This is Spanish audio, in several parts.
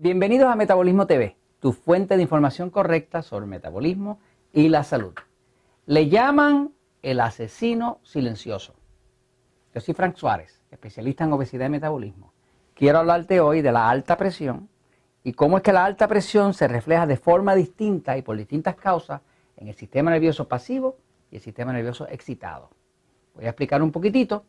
Bienvenidos a Metabolismo TV, tu fuente de información correcta sobre metabolismo y la salud. Le llaman el asesino silencioso. Yo soy Frank Suárez, especialista en obesidad y metabolismo. Quiero hablarte hoy de la alta presión y cómo es que la alta presión se refleja de forma distinta y por distintas causas en el sistema nervioso pasivo y el sistema nervioso excitado. Voy a explicar un poquitito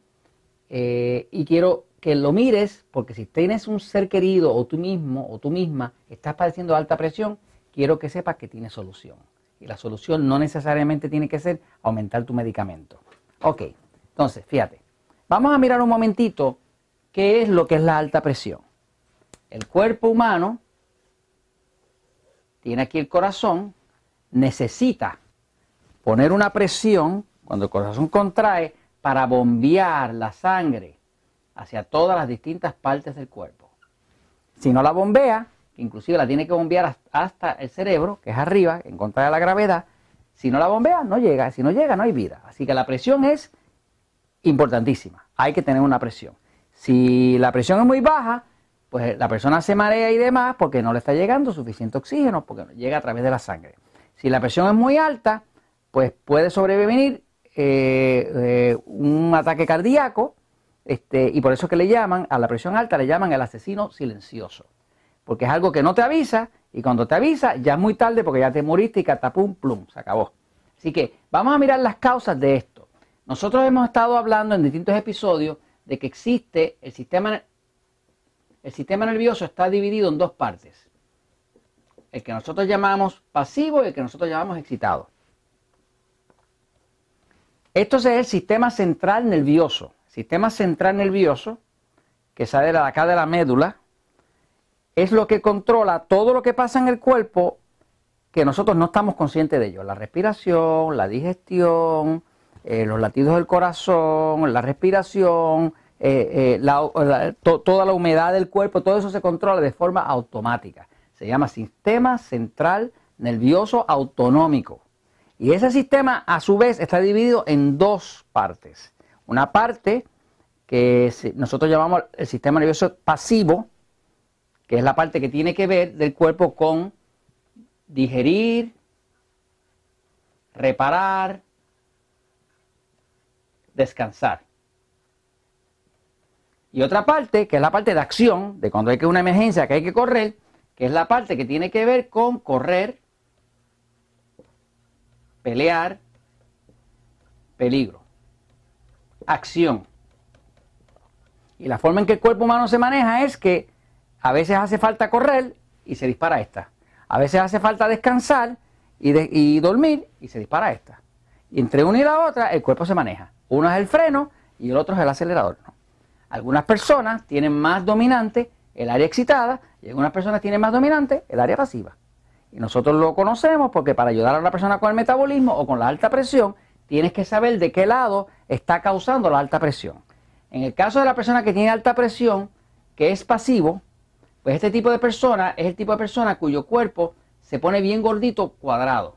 eh, y quiero que lo mires porque si tienes un ser querido o tú mismo o tú misma estás padeciendo alta presión, quiero que sepas que tiene solución. Y la solución no necesariamente tiene que ser aumentar tu medicamento. Ok, entonces, fíjate, vamos a mirar un momentito qué es lo que es la alta presión. El cuerpo humano tiene aquí el corazón, necesita poner una presión cuando el corazón contrae para bombear la sangre hacia todas las distintas partes del cuerpo. Si no la bombea, inclusive la tiene que bombear hasta el cerebro, que es arriba, en contra de la gravedad, si no la bombea, no llega. Si no llega, no hay vida. Así que la presión es importantísima. Hay que tener una presión. Si la presión es muy baja, pues la persona se marea y demás porque no le está llegando suficiente oxígeno, porque no llega a través de la sangre. Si la presión es muy alta, pues puede sobrevivir eh, eh, un ataque cardíaco, este, y por eso que le llaman, a la presión alta le llaman el asesino silencioso, porque es algo que no te avisa, y cuando te avisa ya es muy tarde porque ya te moriste y catapum, plum, se acabó. Así que vamos a mirar las causas de esto. Nosotros hemos estado hablando en distintos episodios de que existe el sistema, el sistema nervioso está dividido en dos partes. El que nosotros llamamos pasivo y el que nosotros llamamos excitado. Esto es el sistema central nervioso. Sistema central nervioso, que sale de acá de la médula, es lo que controla todo lo que pasa en el cuerpo que nosotros no estamos conscientes de ello. La respiración, la digestión, eh, los latidos del corazón, la respiración, eh, eh, toda la humedad del cuerpo, todo eso se controla de forma automática. Se llama sistema central nervioso autonómico. Y ese sistema a su vez está dividido en dos partes. Una parte que nosotros llamamos el sistema nervioso pasivo, que es la parte que tiene que ver del cuerpo con digerir, reparar, descansar. Y otra parte, que es la parte de acción, de cuando hay que una emergencia, que hay que correr, que es la parte que tiene que ver con correr, pelear, peligro, acción. Y la forma en que el cuerpo humano se maneja es que a veces hace falta correr y se dispara esta. A veces hace falta descansar y, dormir y se dispara esta. Y entre una y la otra el cuerpo se maneja. Uno es el freno y el otro es el acelerador. Algunas personas tienen más dominante el área excitada y algunas personas tienen más dominante el área pasiva. Y nosotros lo conocemos porque para ayudar a la persona con el metabolismo o con la alta presión, tienes que saber de qué lado está causando la alta presión. En el caso de la persona que tiene alta presión, que es pasivo, pues este tipo de persona es el tipo de persona cuyo cuerpo se pone bien gordito, cuadrado.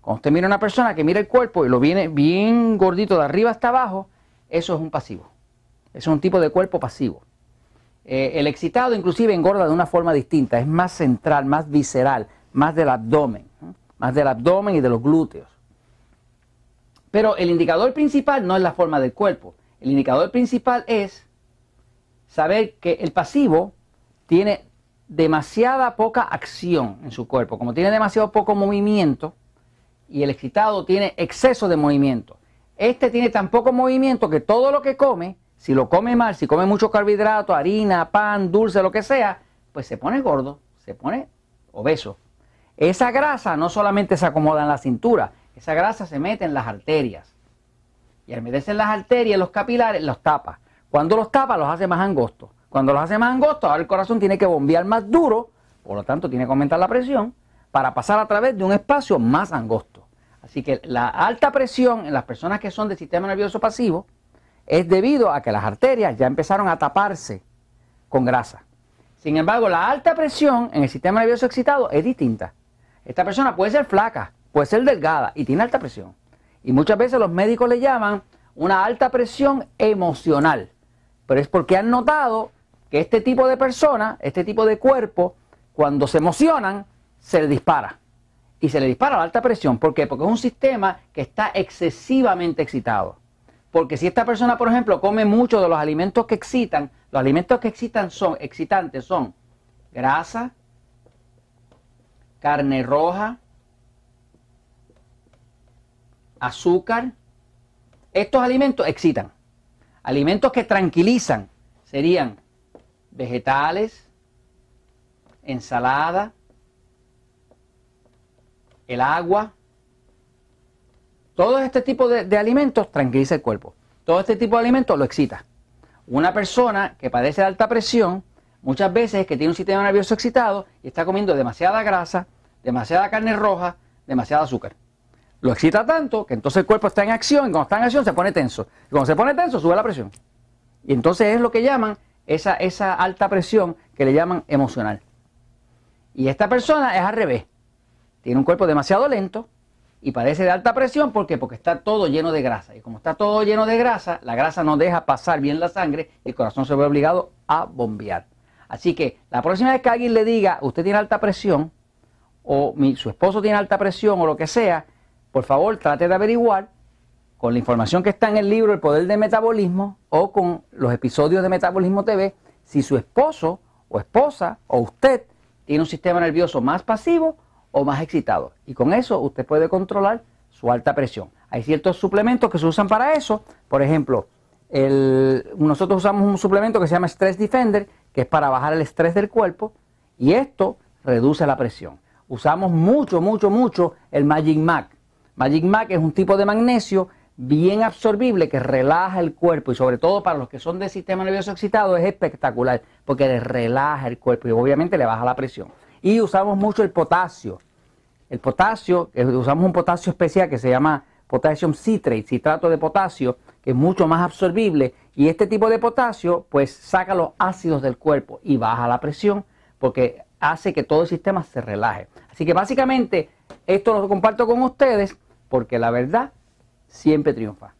Cuando usted mira a una persona que mira el cuerpo y lo viene bien gordito de arriba hasta abajo, eso es un pasivo. Es un tipo de cuerpo pasivo. Eh, el excitado inclusive engorda de una forma distinta, es más central, más visceral, más del abdomen, más del abdomen y de los glúteos. Pero el indicador principal no es la forma del cuerpo, el indicador principal es saber que el pasivo tiene demasiada poca acción en su cuerpo, como tiene demasiado poco movimiento y el excitado tiene exceso de movimiento. Este tiene tan poco movimiento que todo lo que come si lo come mal, si come mucho carbohidrato, harina, pan, dulce, lo que sea, pues se pone gordo, se pone obeso. Esa grasa no solamente se acomoda en la cintura, esa grasa se mete en las arterias. Y al en las arterias, los capilares, los tapa. Cuando los tapa, los hace más angostos. Cuando los hace más angostos, ahora el corazón tiene que bombear más duro, por lo tanto tiene que aumentar la presión, para pasar a través de un espacio más angosto. Así que la alta presión en las personas que son de sistema nervioso pasivo, es debido a que las arterias ya empezaron a taparse con grasa. Sin embargo, la alta presión en el sistema nervioso excitado es distinta. Esta persona puede ser flaca, puede ser delgada y tiene alta presión. Y muchas veces los médicos le llaman una alta presión emocional. Pero es porque han notado que este tipo de persona, este tipo de cuerpo, cuando se emocionan, se le dispara. Y se le dispara la alta presión. ¿Por qué? Porque es un sistema que está excesivamente excitado. Porque si esta persona, por ejemplo, come mucho de los alimentos que excitan, los alimentos que excitan son excitantes son grasa, carne roja, azúcar. Estos alimentos excitan. Alimentos que tranquilizan serían vegetales, ensalada, el agua, todo este tipo de, alimentos tranquiliza el cuerpo. Todo este tipo de alimentos lo excita. Una persona que padece de alta presión, muchas veces que tiene un sistema nervioso excitado y está comiendo demasiada grasa, demasiada carne roja, demasiado azúcar. Lo excita tanto que entonces el cuerpo está en acción y cuando está en acción se pone tenso. Y cuando se pone tenso sube la presión. Y entonces es lo que llaman esa, esa alta presión que le llaman emocional. Y esta persona es al revés. Tiene un cuerpo demasiado lento, y padece de alta presión. ¿Por qué? Porque está todo lleno de grasa. Y como está todo lleno de grasa, la grasa no deja pasar bien la sangre y el corazón se ve obligado a bombear. Así que la próxima vez que alguien le diga, usted tiene alta presión, o su esposo tiene alta presión, o lo que sea, por favor trate de averiguar con la información que está en el libro El Poder del Metabolismo o con los episodios de Metabolismo TV, si su esposo o esposa o usted tiene un sistema nervioso más pasivo o más excitado. Y con eso usted puede controlar su alta presión. Hay ciertos suplementos que se usan para eso. Por ejemplo, nosotros usamos un suplemento que se llama Stress Defender, que es para bajar el estrés del cuerpo. Y esto reduce la presión. Usamos mucho, mucho, mucho el Magic Mac. Magic Mac es un tipo de magnesio bien absorbible que relaja el cuerpo y sobre todo para los que son de sistema nervioso excitado es espectacular porque le relaja el cuerpo y obviamente le baja la presión. Y usamos mucho el potasio. El potasio, usamos un potasio especial que se llama potassium citrate, citrato de potasio, que es mucho más absorbible. Y este tipo de potasio, pues saca los ácidos del cuerpo y baja la presión, porque hace que todo el sistema se relaje. Así que básicamente esto lo comparto con ustedes porque la verdad siempre triunfa.